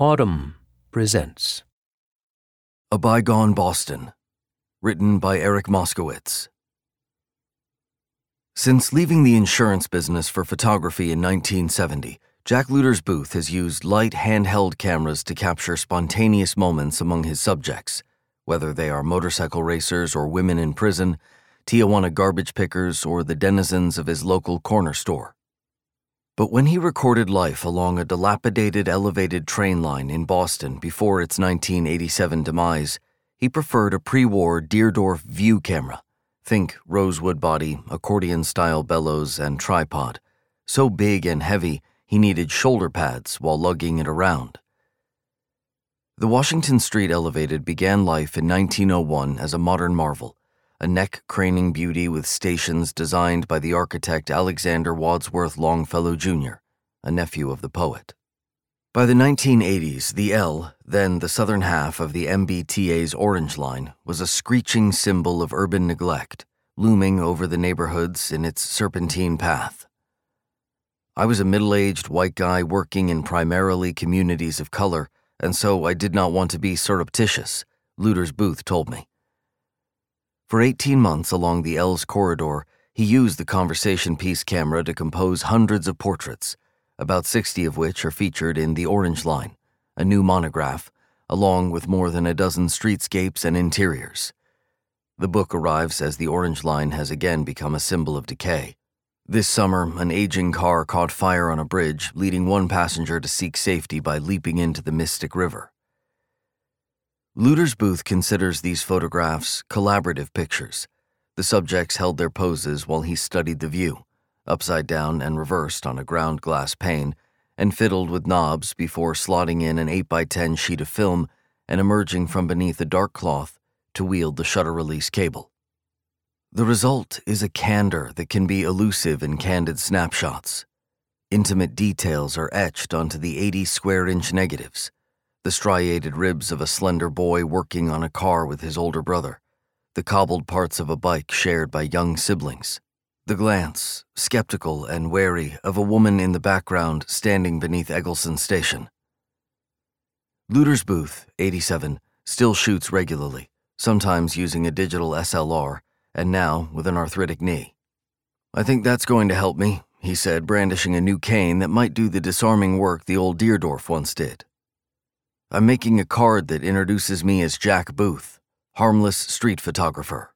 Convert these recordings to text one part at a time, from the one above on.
Audm presents A Bygone Boston, written by Eric Moskowitz. Since leaving the insurance business for photography in 1970, Jack Lueders Booth has used light handheld cameras to capture spontaneous moments among his subjects, whether they are motorcycle racers or women in prison, Tijuana garbage pickers, or the denizens of his local corner store. But when he recorded life along a dilapidated elevated train line in Boston before its 1987 demise, he preferred a pre war Deardorff view camera. Think rosewood body, accordion style bellows, and tripod. So big and heavy, he needed shoulder pads while lugging it around. The Washington Street Elevated began life in 1901 as a modern marvel, a neck craning beauty with stations designed by the architect Alexander Wadsworth Longfellow Jr., a nephew of the poet. By the 1980s, the L, then the southern half of the MBTA's Orange Line, was a screeching symbol of urban neglect, looming over the neighborhoods in its serpentine path. I was a middle aged white guy working in primarily communities of color, and so I did not want to be surreptitious, Lueders Booth told me. For 18 months along the L's corridor, he used the conversation piece camera to compose hundreds of portraits, about 60 of which are featured in The Orange Line, a new monograph, along with more than a dozen streetscapes and interiors. The book arrives as the Orange Line has again become a symbol of decay. This summer, an aging car caught fire on a bridge, leading one passenger to seek safety by leaping into the Mystic River. Lueders Booth considers these photographs collaborative pictures. The subjects held their poses while he studied the view, upside down and reversed on a ground glass pane, and fiddled with knobs before slotting in an 8x10 sheet of film and emerging from beneath a dark cloth to wield the shutter release cable. The result is a candor that can be elusive in candid snapshots. Intimate details are etched onto the 80 square inch negatives, the striated ribs of a slender boy working on a car with his older brother, the cobbled parts of a bike shared by young siblings, the glance, skeptical and wary, of a woman in the background standing beneath Egleston Station. Lueders Booth, 87, still shoots regularly, sometimes using a digital SLR and now with an arthritic knee. I think that's going to help me, he said, brandishing a new cane that might do the disarming work the old Deardorff once did. I'm making a card that introduces me as Jack Booth, harmless street photographer.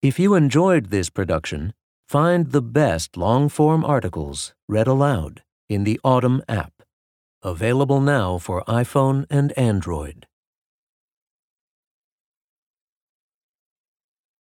If you enjoyed this production, find the best long form articles read aloud in the Audm app, available now for iPhone and Android.